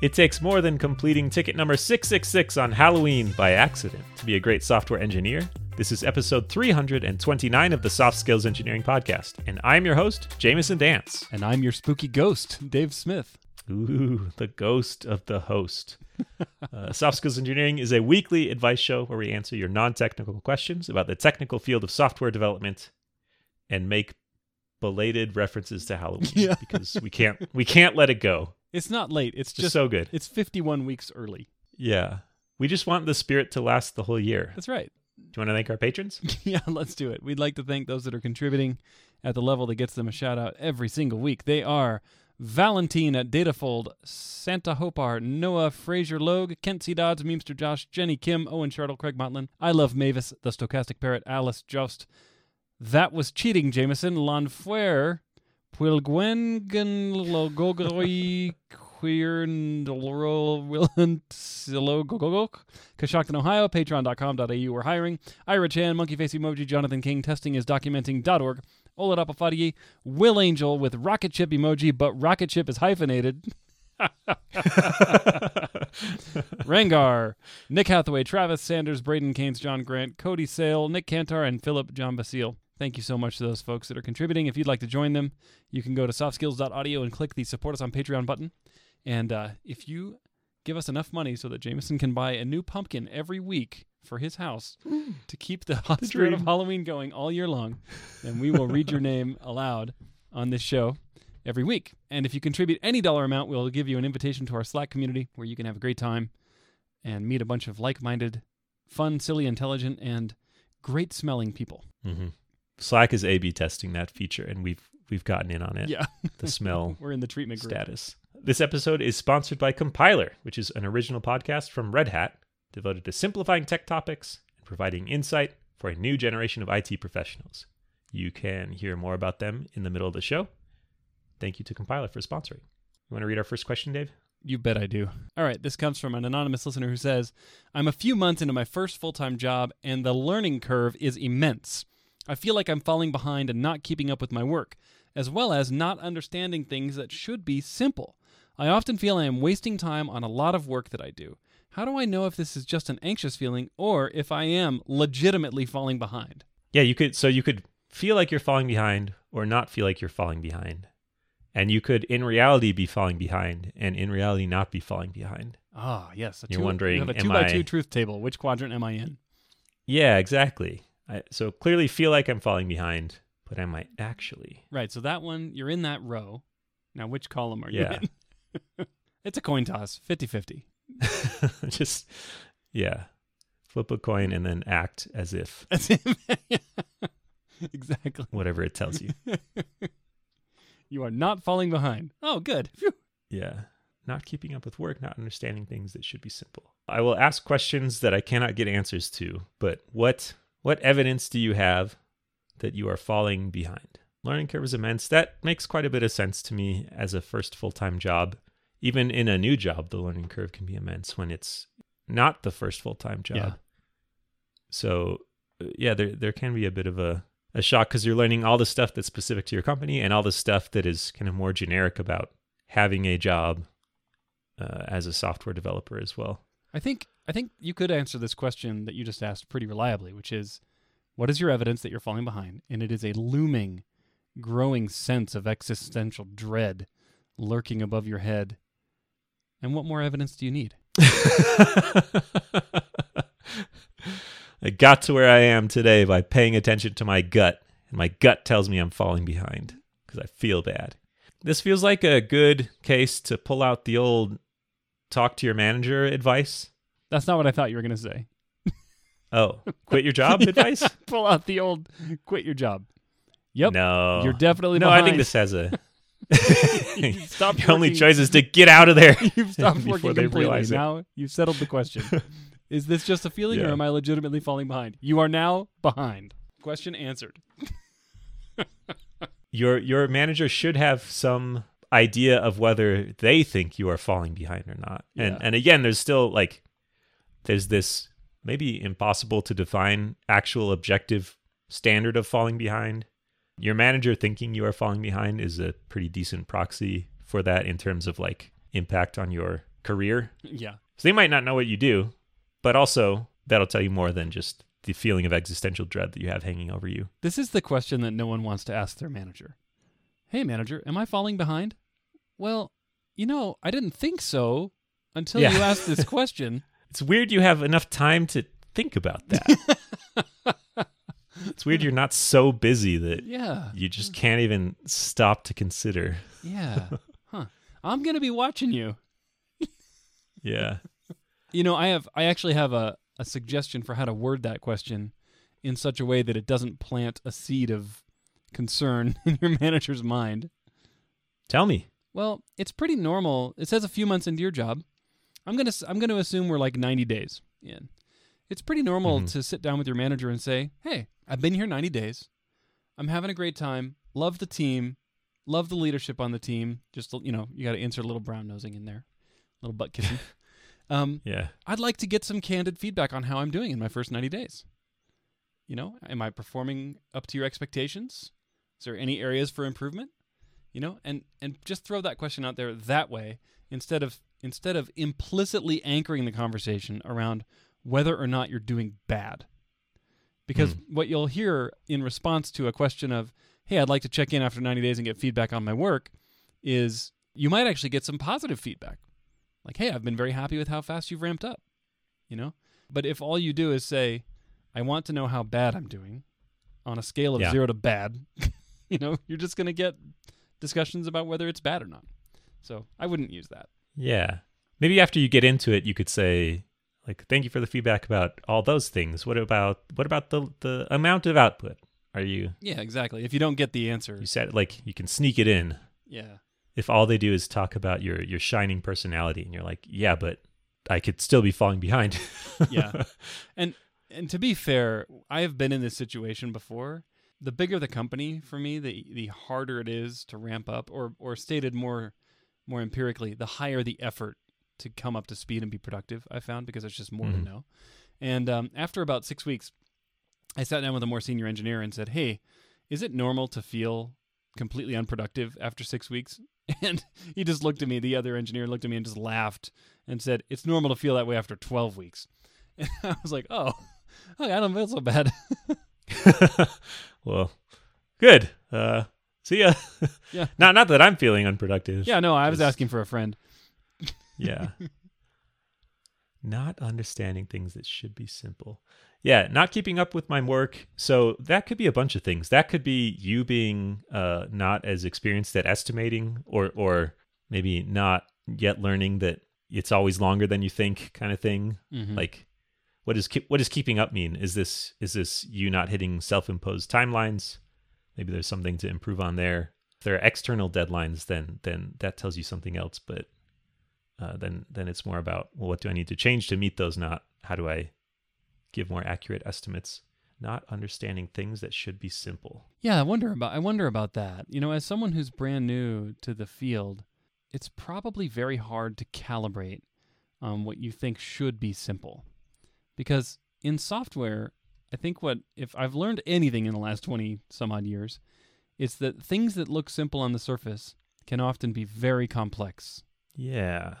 It takes more than completing ticket number 666 on Halloween by accident to be a great software engineer. This is episode 329 of the Soft Skills Engineering Podcast, and I'm your host, Jamison Dance. And I'm your spooky ghost, Dave Smith. Ooh, the ghost of the host. uh, Soft Skills Engineering is a weekly advice show where we answer your non technical questions about the technical field of software development and make belated references to Halloween Yeah. because we can't we can't let it go. It's not late. It's Just just so good. it's 51 weeks early. Yeah. We just want the spirit to last the whole year. That's right. Do you want to thank our patrons? yeah, let's do it. We'd like to thank those that are contributing at the level that gets them a shout out every single week. They are Valentine at Datafold, Santa Hopar, Noah, Fraser Logue, Kent C. Dodds, Memester Josh, Jenny Kim, Owen Chartle, Craig Motlin, I Love Mavis, The Stochastic Parrot, Alice Jost. That was cheating, Jamison. Lanfuer, Pwilgwengen Logogoi Queer Willant Silogogok, Coshocton, Ohio, patreon.com.au. We're hiring. Ira Chan, Monkey Face Emoji, Jonathan King, testing is documenting.org. Ola Apafadi, Will Angel with Rocket Chip emoji, but Rocket Chip is hyphenated. Rangar, Nick Hathaway, Travis Sanders, Braden Keynes, John Grant, Cody Sale, Nick Cantar, and Philip John Basile. Thank you so much to those folks that are contributing. If you'd like to join them, you can go to softskills.audio and click the support us on Patreon button. And uh, if you give us enough money so that Jamison can buy a new pumpkin every week for his house to keep the hot spirit of. Halloween going all year long, then we will read your name aloud on this show every week. And if you contribute any dollar amount, we'll give you an invitation to our Slack community where you can have a great time and meet a bunch of like minded, fun, silly, intelligent, and great smelling people. hmm Slack is A/B testing that feature, and we've we've gotten in on it. Yeah. The smell We're in the treatment group. status. This episode is sponsored by Compiler, which is an original podcast from Red Hat devoted to simplifying tech topics and providing insight for a new generation of IT professionals. You can hear more about them in the middle of the show. Thank you to Compiler for sponsoring. You want to read our first question, Dave? You bet I do. All right, this comes from an anonymous listener who says, I'm a few months into my first full time job, and the learning curve is immense. I feel like I'm falling behind and not keeping up with my work, as well as not understanding things that should be simple. I often feel I am wasting time on a lot of work that I do. How do I know if this is just an anxious feeling or if I am legitimately falling behind? Yeah, you could. So you could feel like you're falling behind or not feel like you're falling behind. And you could, in reality, be falling behind and in reality not be falling behind. Ah, yes. A You're two, wondering, you have a two by I- two truth table. Which quadrant am I in? Yeah, exactly. I, so clearly feel like I'm falling behind, but I might actually? Right. So that one, you're in that row. Now, which column are Yeah. you in? it's a coin toss, 50 50. Just, yeah. Flip a coin and then act as if That's it. exactly. whatever it tells you. You are not falling behind. Oh, good. Phew. Yeah. Not keeping up with work, not understanding things that should be simple. I will ask questions that I cannot get answers to, but what what evidence do you have that you are falling behind? Learning curve is immense. That makes quite a bit of sense to me as a first full-time job. Even in a new job, the learning curve can be immense when it's not the first full-time job. Yeah. So, uh, yeah, there there can be a bit of a a shock because you're learning all the stuff that's specific to your company and all the stuff that is kind of more generic about having a job uh, as a software developer as well. I think I think you could answer this question that you just asked pretty reliably, which is what is your evidence that you're falling behind? And it is a looming, growing sense of existential dread lurking above your head. And what more evidence do you need? I got to where I am today by paying attention to my gut, and my gut tells me I'm falling behind because I feel bad. This feels like a good case to pull out the old talk to your manager advice. That's not what I thought you were going to say. Oh, quit your job advice? Pull out the old quit your job. Yep. No. You're definitely No, I think this has a. Stopped Your only choice is to get out of there. You've stopped before working they completely. realize it. Now you've settled the question. is this just a feeling or am I legitimately falling behind? You are now behind. Question answered. your your manager should have some idea of whether they think you are falling behind or not. And Yeah. and again, there's still like there's this maybe impossible to define actual objective standard of falling behind. Your manager thinking you are falling behind is a pretty decent proxy for that in terms of like impact on your career. Yeah. So they might not know what you do, but also that'll tell you more than just the feeling of existential dread that you have hanging over you. This is the question that no one wants to ask their manager. Hey, manager, am I falling behind? Well, you know, I didn't think so until Yeah. you asked this question. It's weird you have enough time to think about that. it's weird you're not so busy that yeah. you just can't even stop to consider. Yeah. Huh. I'm going to be watching you. Yeah. You know, I have I actually have a, a suggestion for how to word that question in such a way that it doesn't plant a seed of concern in your manager's mind. Tell me. Well, it's pretty normal. It says a few months into your job. I'm gonna I'm gonna assume we're like 90 days in. It's pretty normal Mhm. to sit down with your manager and say, "Hey, I've been here 90 days. I'm having a great time. Love the team. Love the leadership on the team. Just you know, you got to insert a little brown nosing in there, a little butt kissing. um, Yeah. I'd like to get some candid feedback on how I'm doing in my first 90 days. You know, am I performing up to your expectations? Is there any areas for improvement? You know, and and just throw that question out there that way instead of instead of implicitly anchoring the conversation around whether or not you're doing bad. Because hmm. what you'll hear in response to a question of, "Hey, I'd like to check in after 90 days and get feedback on my work," is you might actually get some positive feedback. Like, "Hey, I've been very happy with how fast you've ramped up." You know? But if all you do is say, "I want to know how bad I'm doing," on a scale of Yeah. 0 to bad, you know, you're just going to get discussions about whether it's bad or not. So, I wouldn't use that. Yeah. Maybe after you get into it, you could say, like, thank you for the feedback about all those things. What about what about the the amount of output? Are you Yeah, exactly. If you don't get the answer, you said like you can sneak it in yeah. if all they do is talk about your your shining personality and you're like, yeah, but I could still be falling behind. Yeah. And and to be fair, I have been in this situation before. The bigger the company for me, the the harder it is to ramp up or or stated more more empirically, the higher the effort to come up to speed and be productive, I found because there's just more to Mhm. know. And um, after about 6 weeks, I sat down with a more senior engineer and said, "Hey, is it normal to feel completely unproductive after 6 weeks?" And he just looked at me, the other engineer looked at me and just laughed and said, "It's normal to feel that way after 12 weeks." And I was like, "Oh, okay, I don't feel so bad." Well, good. Uh, see ya. Yeah. Not not that I'm feeling unproductive. yeah, no, I was Just- asking for a friend. Yeah. not understanding things that should be simple. Yeah, not keeping up with my work. So that could be a bunch of things. That could be you being uh, not as experienced at estimating, or or maybe not yet learning that it's always longer than you think, kind of thing. Mhm. Like, what keep, what does keeping up mean? Is this is this you not hitting self-imposed timelines? Maybe there's something to improve on there. If there are external deadlines, then then that tells you something else. But uh, then then it's more about well, what do I need to change to meet those? Not how do I give more accurate estimates? Not understanding things that should be simple. Yeah, I wonder about I wonder about that. You know, as someone who's brand new to the field, it's probably very hard to calibrate um, what you think should be simple, because in software, I think what if I've learned anything in the last twenty some odd years, it's that things that look simple on the surface can often be very complex. Yeah.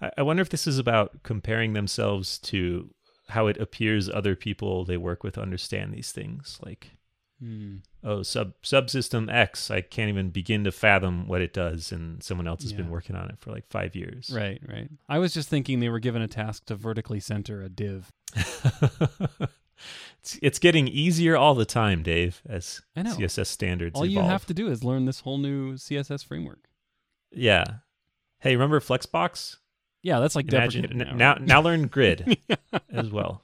I, I wonder if this is about comparing themselves to how it appears other people they work with understand these things. Like, Hmm. oh, sub subsystem X, I can't even begin to fathom what it does, and someone else has been working on it for like five years. Right, right. I was just thinking they were given a task to vertically center a div. it's, it's getting easier all the time, Dave, as I know. CSS standards All you have to do is learn this whole new CSS framework. Yeah. Hey, remember Flexbox? Yeah, that's like Imagine now. now now learn grid as well.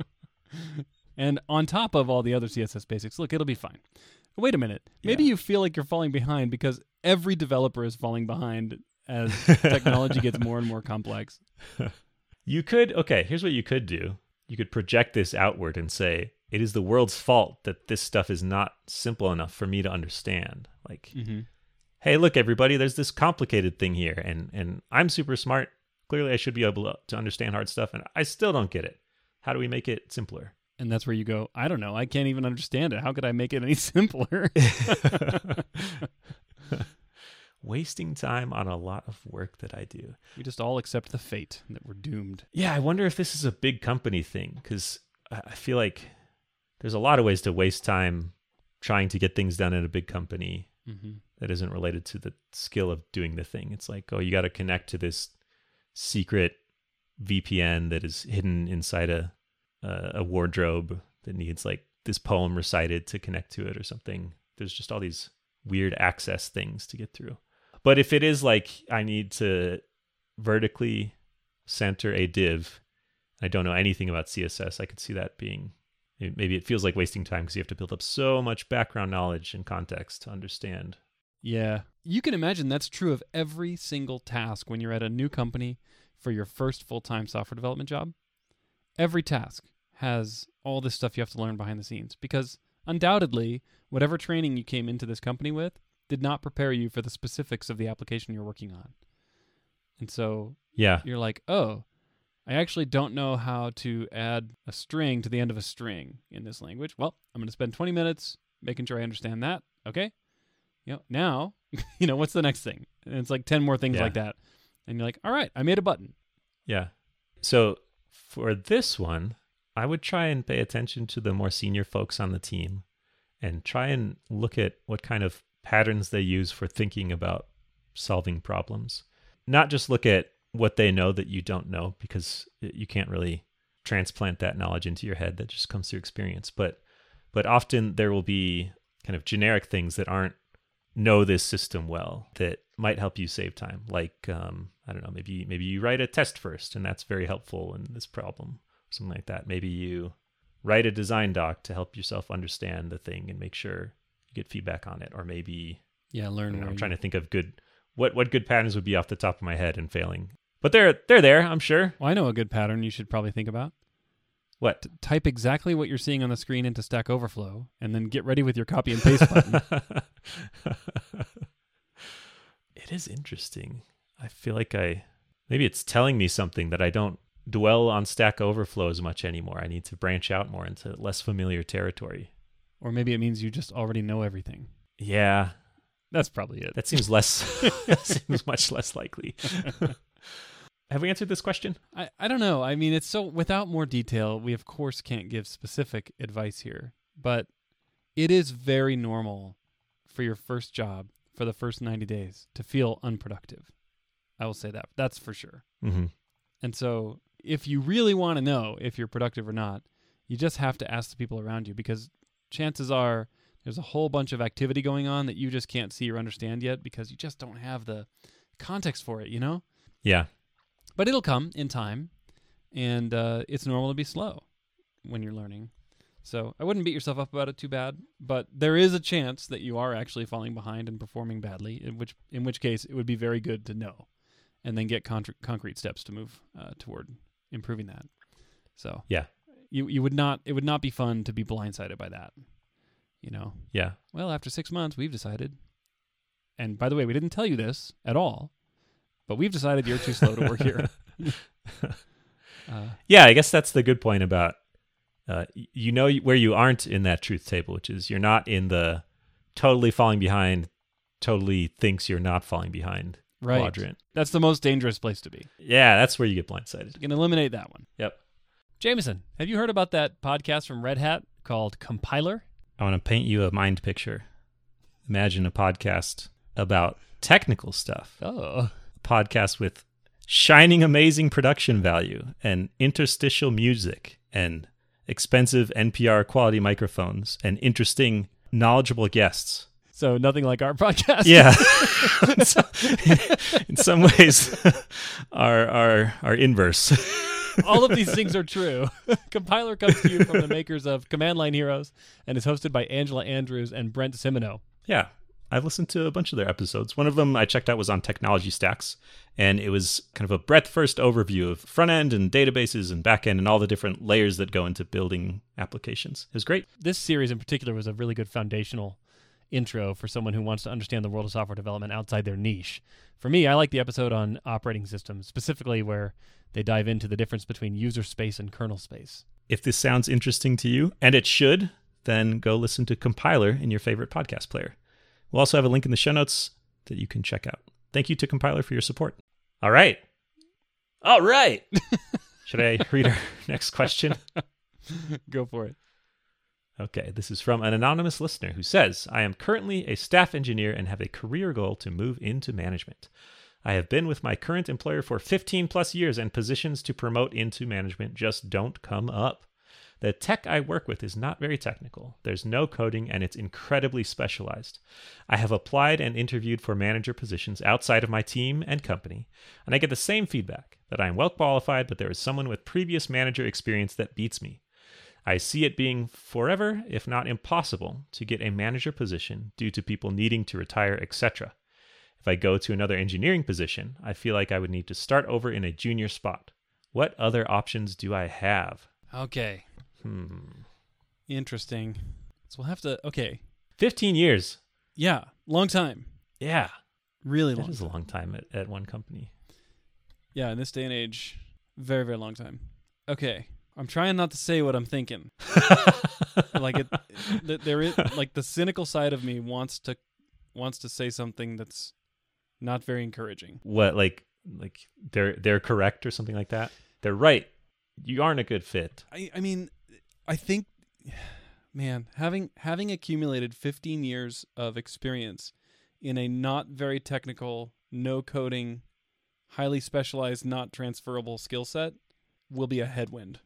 And on top of all the other CSS basics, look, it'll be fine. Wait a minute. Maybe Yeah. you feel like you're falling behind because every developer is falling behind as technology gets more and more complex. You could okay, here's what you could do. You could project this outward and say, it is the world's fault that this stuff is not simple enough for me to understand. Like, hmm hey, look everybody, there's this complicated thing here and and I'm super smart. Clearly I should be able to understand hard stuff and I still don't get it. How do we make it simpler? And that's where you go, I don't know. I can't even understand it. How could I make it any simpler? Wasting time on a lot of work that I do. We just all accept the fate that we're doomed. Yeah, I wonder if this is a big company thing because I feel like there's a lot of ways to waste time trying to get things done in a big company Mm-hmm. that isn't related to the skill of doing the thing. It's like, oh, you got to connect to this secret VPN that is hidden inside a uh, a wardrobe that needs like this poem recited to connect to it or something. There's just all these weird access things to get through. But if it is like I need to vertically center a div, I don't know anything about CSS, I could see that being maybe it feels like wasting time because you have to build up so much background knowledge and context to understand. Yeah. You can imagine that's true of every single task when you're at a new company for your first full time software development job. Every task has all this stuff you have to learn behind the scenes because undoubtedly, whatever training you came into this company with did not prepare you for the specifics of the application you're working on. And so Yeah. you're like, oh, I actually don't know how to add a string to the end of a string in this language. Well, I'm going to spend 20 minutes making sure I understand that. Okay. You know, now, you know, what's the next thing? And it's like 10 more things Yeah. like that. And you're like, all right, I made a button. Yeah. So for this one, I would try and pay attention to the more senior folks on the team and try and look at what kind of patterns they use for thinking about solving problems. Not just look at what they know that you don't know because you can't really transplant that knowledge into your head that just comes through experience but but often there will be kind of generic things that aren't know this system well that might help you save time like um, i don't know maybe maybe you write a test first and that's very helpful in this problem something like that maybe you write a design doc to help yourself understand the thing and make sure you get feedback on it or maybe Yeah, learn know, i'm you- trying to think of good what what good patterns would be off the top of my head and failing but they're they're there i'm sure Well, I know a good pattern you should probably think about. what type exactly what you're seeing on the screen into Stack Overflow and then get ready with your copy and paste button. it is interesting. I feel like I maybe it's telling me something that I don't dwell on Stack Overflow as much anymore. I need to branch out more into less familiar territory. or maybe it means you just already know everything. Yeah, That's probably it. that seems less that seems much less likely. Have we answered this question? I, I don't know. I mean, it's so without more detail, we of course can't give specific advice here, but it is very normal for your first job for the first 90 days to feel unproductive. I will say that. That's for sure. Mm-hmm. And so, if you really want to know if you're productive or not, you just have to ask the people around you because chances are there's a whole bunch of activity going on that you just can't see or understand yet because you just don't have the context for it, you know? Yeah, but it'll come in time and uh, it's normal to be slow when you're learning so i wouldn't beat yourself up about it too bad but there is a chance that you are actually falling behind and performing badly in which in which case it would be very good to know and then get contr concrete steps to move uh, toward improving that so Yeah. you you would not it would not be fun to be blindsided by that you know yeah. well after six months we've decided and by the way we didn't tell you this at all but we've decided you're too slow to work here uh, Yeah, I guess that's the good point about uh, you know where you aren't in that truth table, which is you're not in the totally falling behind, totally thinks you're not falling behind right quadrant. that's the most dangerous place to be Yeah, that's where you get blindsided. you can eliminate that one Yep. jamison have you heard about that podcast from red hat called compiler I want to paint you a mind picture. Imagine a podcast about technical stuff, oh a podcast with shining, amazing production value and interstitial music and expensive NPR quality microphones and interesting, knowledgeable guests. So nothing like our podcast Yeah. In some ways, our, our, our inverse. all of these things are true compiler comes to you from the makers of command line heroes and is hosted by angela andrews and brent simoneaux Yeah. I've listened to a bunch of their episodes. One of them I checked out was on technology stacks, and it was kind of a breadth first overview of front end and databases and back end and all the different layers that go into building applications. It was great. this series in particular was a really good foundational intro for someone who wants to understand the world of software development outside their niche. For me, I like the episode on operating systems, specifically where they dive into the difference between user space and kernel space. If this sounds interesting to you, and it should, then go listen to Compiler in your favorite podcast player. We'll also have a link in the show notes that you can check out. Thank you to Compiler for your support. All right. All right. Should I read our next question? Go for it. Okay, this is from an anonymous listener who says, I am currently a staff engineer and have a career goal to move into management. I have been with my current employer for 15 plus years, and positions to promote into management just don't come up. The tech I work with is not very technical. There's no coding and it's incredibly specialized. I have applied and interviewed for manager positions outside of my team and company, and I get the same feedback that I am well qualified, but there is someone with previous manager experience that beats me. I see it being forever, if not impossible, to get a manager position due to people needing to retire, etc. If I go to another engineering position, I feel like I would need to start over in a junior spot. What other options do I have? Okay. Hmm. Interesting. So we'll have to. Okay. 15 years. Yeah. Long time. Yeah. Really That long. is a long time at, at one company. Yeah. In this day and age, very very long time. Okay. I'm trying not to say what I'm thinking. like it, th- there is like the cynical side of me wants to wants to say something that's not very encouraging. what like like they're they're correct or something like that? They're right. You aren't a good fit. I I mean, I think man, having having accumulated 15 years of experience in a not very technical, no coding, highly specialized, not transferable skill set will be a headwind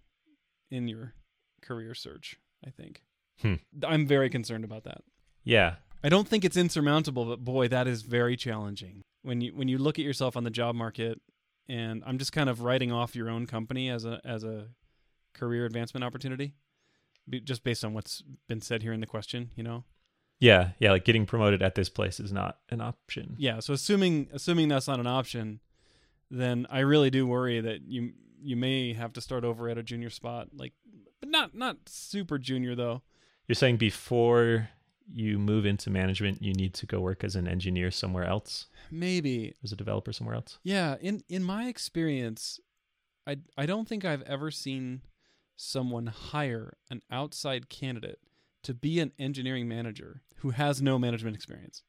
in your career search, I think. Hmm. I'm very concerned about that. Yeah. I don't think it's insurmountable, but boy, that is very challenging. When you when you look at yourself on the job market and I'm just kind of writing off your own company as a as a career advancement opportunity be, just based on what's been said here in the question, you know. Yeah, yeah, like getting promoted at this place is not an option. Yeah, so assuming assuming that's not an option, then I really do worry that you you may have to start over at a junior spot, like but not not super junior though. You're saying before you move into management, you need to go work as an engineer somewhere else, Maybe as a developer somewhere else. Yeah, in in my experience, I I don't think I've ever seen someone hire an outside candidate to be an engineering manager who has no management experience.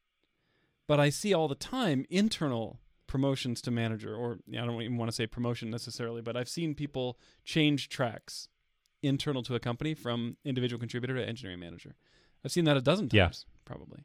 But I see all the time internal promotions to manager or yeah, I don't even want to say promotion necessarily, but I've seen people change tracks internal to a company from individual contributor to engineering manager. I've seen that a dozen Yeah. times probably.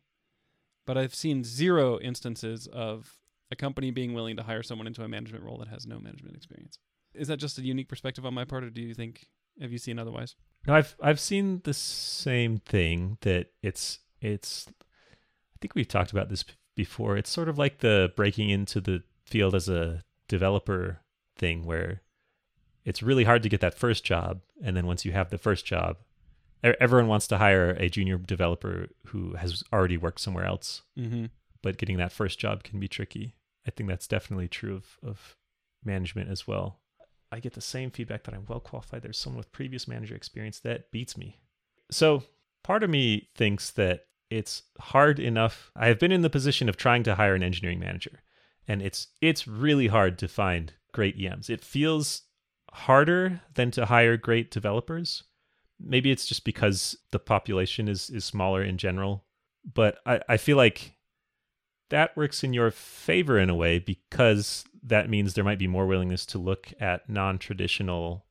But I've seen zero instances of a company being willing to hire someone into a management role that has no management experience. Is that just a unique perspective on my part, or do you think have you seen otherwise? No, I've I've seen the same thing that it's it's I think we've talked about this before. It's sort of like the breaking into the field as a developer thing where it's really hard to get that first job and then once you have the first job everyone wants to hire a junior developer who has already worked somewhere else, Mm-hmm. but getting that first job can be tricky. I think that's definitely true of of management as well. I get the same feedback that I'm well qualified. There's someone with previous manager experience that beats me. So part of me thinks that it's hard enough. I have been in the position of trying to hire an engineering manager, and it's it's really hard to find great EMs. It feels harder than to hire great developers. Maybe it's just because the population is is smaller in general, but I, I feel like that works in your favor in a way because that means there might be more willingness to look at non-traditional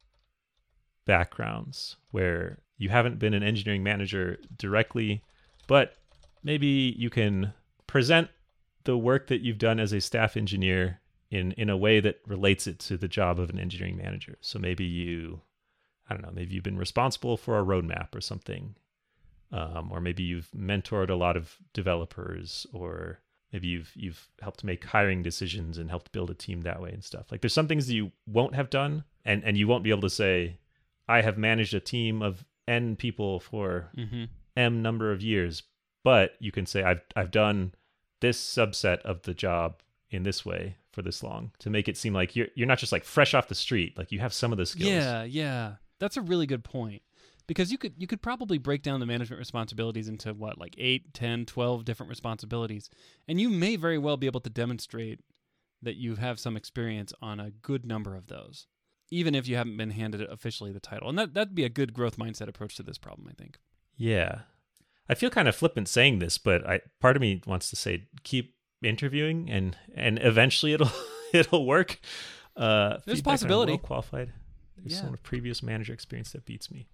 backgrounds where you haven't been an engineering manager directly but maybe you can present the work that you've done as a staff engineer in in a way that relates it to the job of an engineering manager so maybe you i don't know maybe you've been responsible for a roadmap or something um, or maybe you've mentored a lot of developers or maybe you've you've helped make hiring decisions and helped build a team that way and stuff like there's some things that you won't have done and and you won't be able to say i have managed a team of n people for Mm-hmm. M number of years but you can say i've i've done this subset of the job in this way for this long to make it seem like you're you're not just like fresh off the street like you have some of the skills Yeah, yeah. That's a really good point. Because you could you could probably break down the management responsibilities into what like 8, 10, 12 different responsibilities and you may very well be able to demonstrate that you have some experience on a good number of those even if you haven't been handed officially the title. And that that'd be a good growth mindset approach to this problem, I think. Yeah. I feel kind of flippant saying this, but I part of me wants to say keep interviewing and and eventually it'll it'll work. Uh, There's possibility. well qualified. There's Yeah. with previous manager experience that beats me.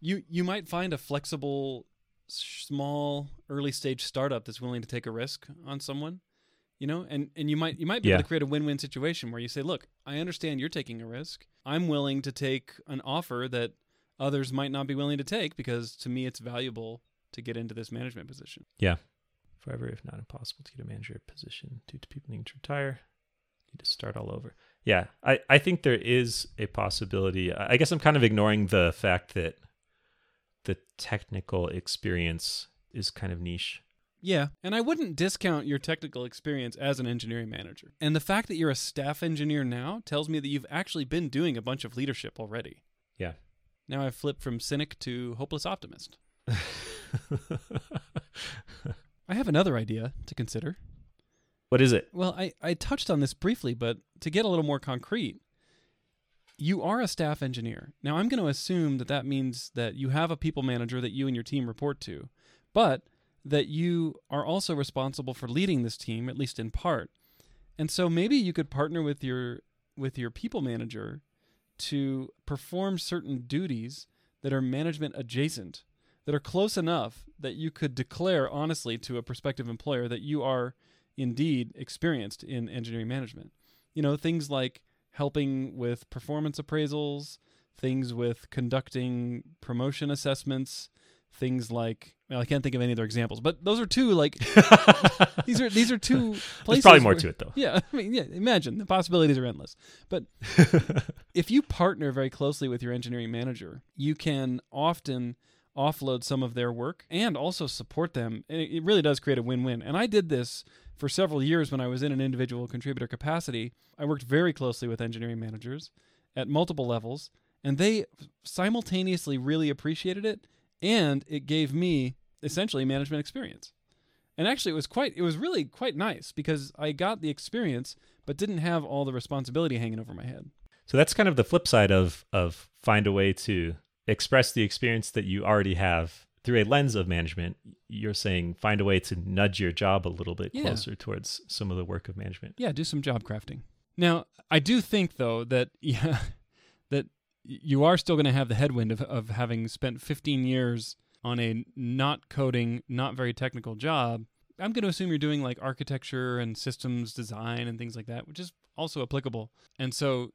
You you might find a flexible, small, early stage startup that's willing to take a risk on someone, you know, and and you might you might be Yeah. able to create a win win situation where you say, look, I understand you're taking a risk. I'm willing to take an offer that others might not be willing to take because to me it's valuable to get into this management position. Yeah. Forever, if not impossible, to get a manager position due to people needing to retire. Need to start all over. Yeah, I, I think there is a possibility. I I guess I'm kind of ignoring the fact that the technical experience is kind of niche. Yeah, and I wouldn't discount your technical experience as an engineering manager. And the fact that you're a staff engineer now tells me that you've actually been doing a bunch of leadership already. Yeah. Now I've flipped from cynic to hopeless optimist. I have another idea to consider. what is it? Well, I, I touched on this briefly, but to get a little more concrete, you are a staff engineer. Now, I'm going to assume that that means that you have a people manager that you and your team report to, but that you are also responsible for leading this team, at least in part. And so maybe you could partner with your with your people manager to perform certain duties that are management adjacent, that are close enough that you could declare honestly to a prospective employer that you are indeed experienced in engineering management. You know, things like helping with performance appraisals, things with conducting promotion assessments, things like well, I can't think of any other examples, but those are two like these are these are two places. There's probably more where- to it though. Yeah, I mean, yeah. Imagine the possibilities are endless. But if you partner very closely with your engineering manager, you can often offload some of their work and also support them. And It it really does create a win-win. And I did this for several years when I was in an individual contributor capacity. I worked very closely with engineering managers at multiple levels, and they simultaneously really appreciated it, and it gave me essentially management experience. And actually, it was quite, it was really quite nice because I got the experience, but didn't have all the responsibility hanging over my head. So that's kind of the flip side of of find a way to express the experience that you already have through a lens of management. You're saying find a way to nudge your job a little bit Yeah. closer towards some of the work of management. Yeah, do some job crafting. Now, I do think though that yeah, you are still going to have the headwind of of having spent 15 years on a not coding, not very technical job. I'm going to assume you're doing like architecture and systems design and things like that, which is also applicable. And so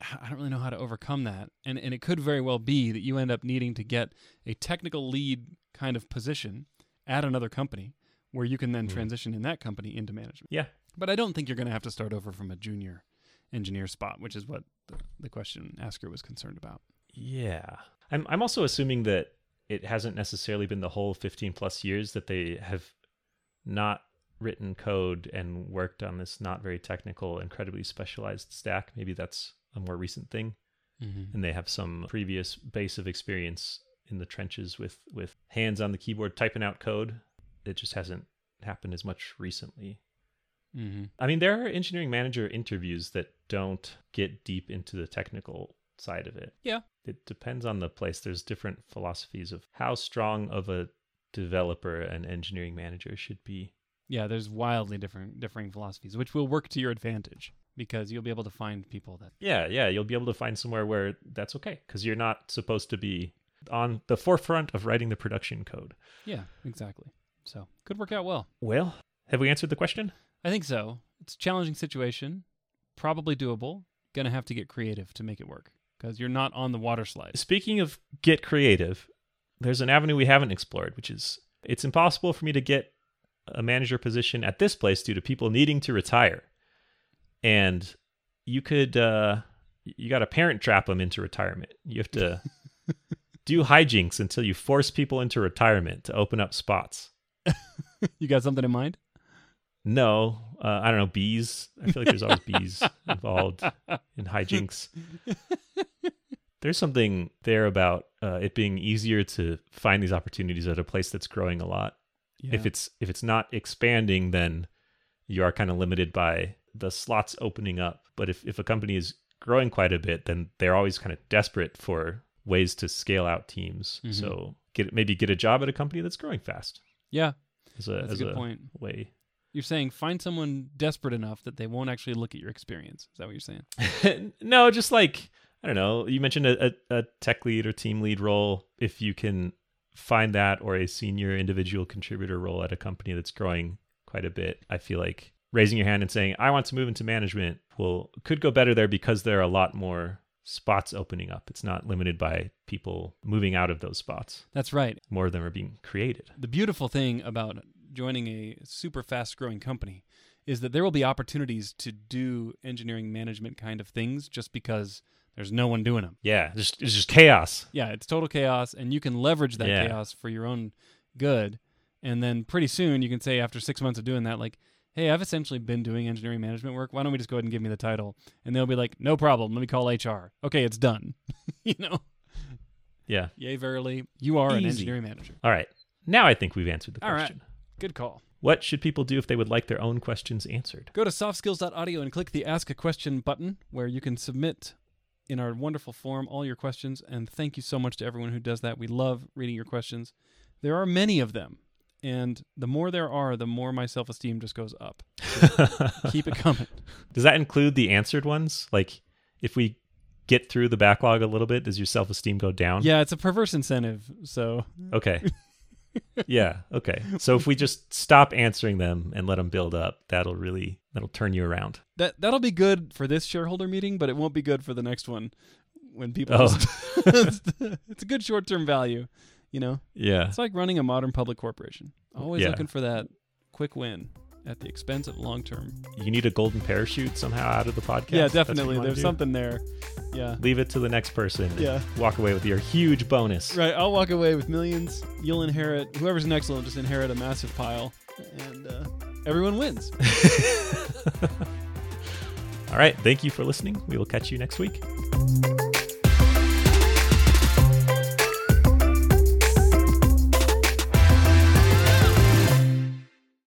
I don't really know how to overcome that. And and it could very well be that you end up needing to get a technical lead kind of position at another company where you can then Mhm. transition in that company into management. Yeah. But I don't think you're going to have to start over from a junior engineer spot, which is what the, the question asker was concerned about. Yeah. I'm I'm also assuming that it hasn't necessarily been the whole 15 plus years that they have not written code and worked on this not very technical, incredibly specialized stack. Maybe that's a more recent thing. Mm-hmm. and they have some previous base of experience in the trenches with with hands on the keyboard typing out code. It just hasn't happened as much recently. Mm-hmm. I mean, there are engineering manager interviews that don't get deep into the technical side of it. Yeah. It depends on the place. There's different philosophies of how strong of a developer an engineering manager should be. Yeah, there's wildly different differing philosophies, which will work to your advantage because you'll be able to find people that. Yeah, yeah, you'll be able to find somewhere where that's okay because you're not supposed to be on the forefront of writing the production code. Yeah, exactly. So could work out well. Well, have we answered the question? I think so. It's a challenging situation, probably doable. Gonna have to get creative to make it work because you're not on the water slide. Speaking of get creative, there's an avenue we haven't explored, which is it's impossible for me to get a manager position at this place due to people needing to retire. And you could uh you got to parent trap them into retirement. You have to do hijinks until you force people into retirement to open up spots. you got something in mind? No, uh, I don't know bees. I feel like there's always bees involved in hijinks. There's something there about uh, it being easier to find these opportunities at a place that's growing a lot. Yeah. If it's if it's not expanding, then you are kind of limited by the slots opening up. But if if a company is growing quite a bit, then they're always kind of desperate for ways to scale out teams. Mhm. So get maybe get a job at a company that's growing fast yeah, as a that's as a good a point. way. You're saying find someone desperate enough that they won't actually look at your experience. Is that what you're saying? no, just like I don't know. You mentioned a, a, a tech lead or team lead role. If you can find that or a senior individual contributor role at a company that's growing quite a bit, I feel like raising your hand and saying I want to move into management will could go better there because there are a lot more spots opening up. It's not limited by people moving out of those spots. That's right. More of them are being created. The beautiful thing about joining a super fast growing company is that there will be opportunities to do engineering management kind of things just because there's no one doing them. Yeah, just, it's just chaos. Yeah, it's total chaos, and you can leverage that Yeah. chaos for your own good. And then pretty soon you can say, after six months of doing that, like, hey, I've essentially been doing engineering management work. Why don't we just go ahead and give me the title? And they'll be like, no problem. Let me call HR. Okay, it's done. you know? Yeah. Yay, verily, you are an engineering manager. All right. Now I think we've answered the All right. Good call. What should people do if they would like their own questions answered? Go to softskills.audio and click the Ask a Question button where you can submit in our wonderful form all your questions. And thank you so much to everyone who does that. We love reading your questions. There are many of them. And the more there are, the more my self esteem just goes up. Keep it coming. Does that include the answered ones? Like, if we get through the backlog a little bit, does your self esteem go down? Yeah, it's a perverse incentive. So, Okay. yeah. Okay. So if we just stop answering them and let them build up, that'll really that'll turn you around. that, that'll be good for this shareholder meeting, but it won't be good for the next one when people Oh. just. it's a good short term value, you know? Yeah. It's like running a modern public corporation. Always Yeah. looking for that quick win at the expense of long term. You need a golden parachute somehow out of the podcast. Yeah, That's what you definitely. There's something there. Yeah. Leave it to the next person. Yeah. Walk away with your huge bonus. Right. I'll walk away with millions. You'll inherit, whoever's next will just inherit a massive pile. And uh, everyone wins. All right. Thank you for listening. We will catch you next week.